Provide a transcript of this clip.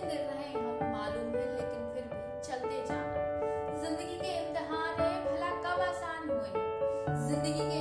गिर रहे हम मालूम है, लेकिन फिर भी चलते जाना। ज़िंदगी के इम्तिहान है, भला कब आसान हुए? ज़िंदगी के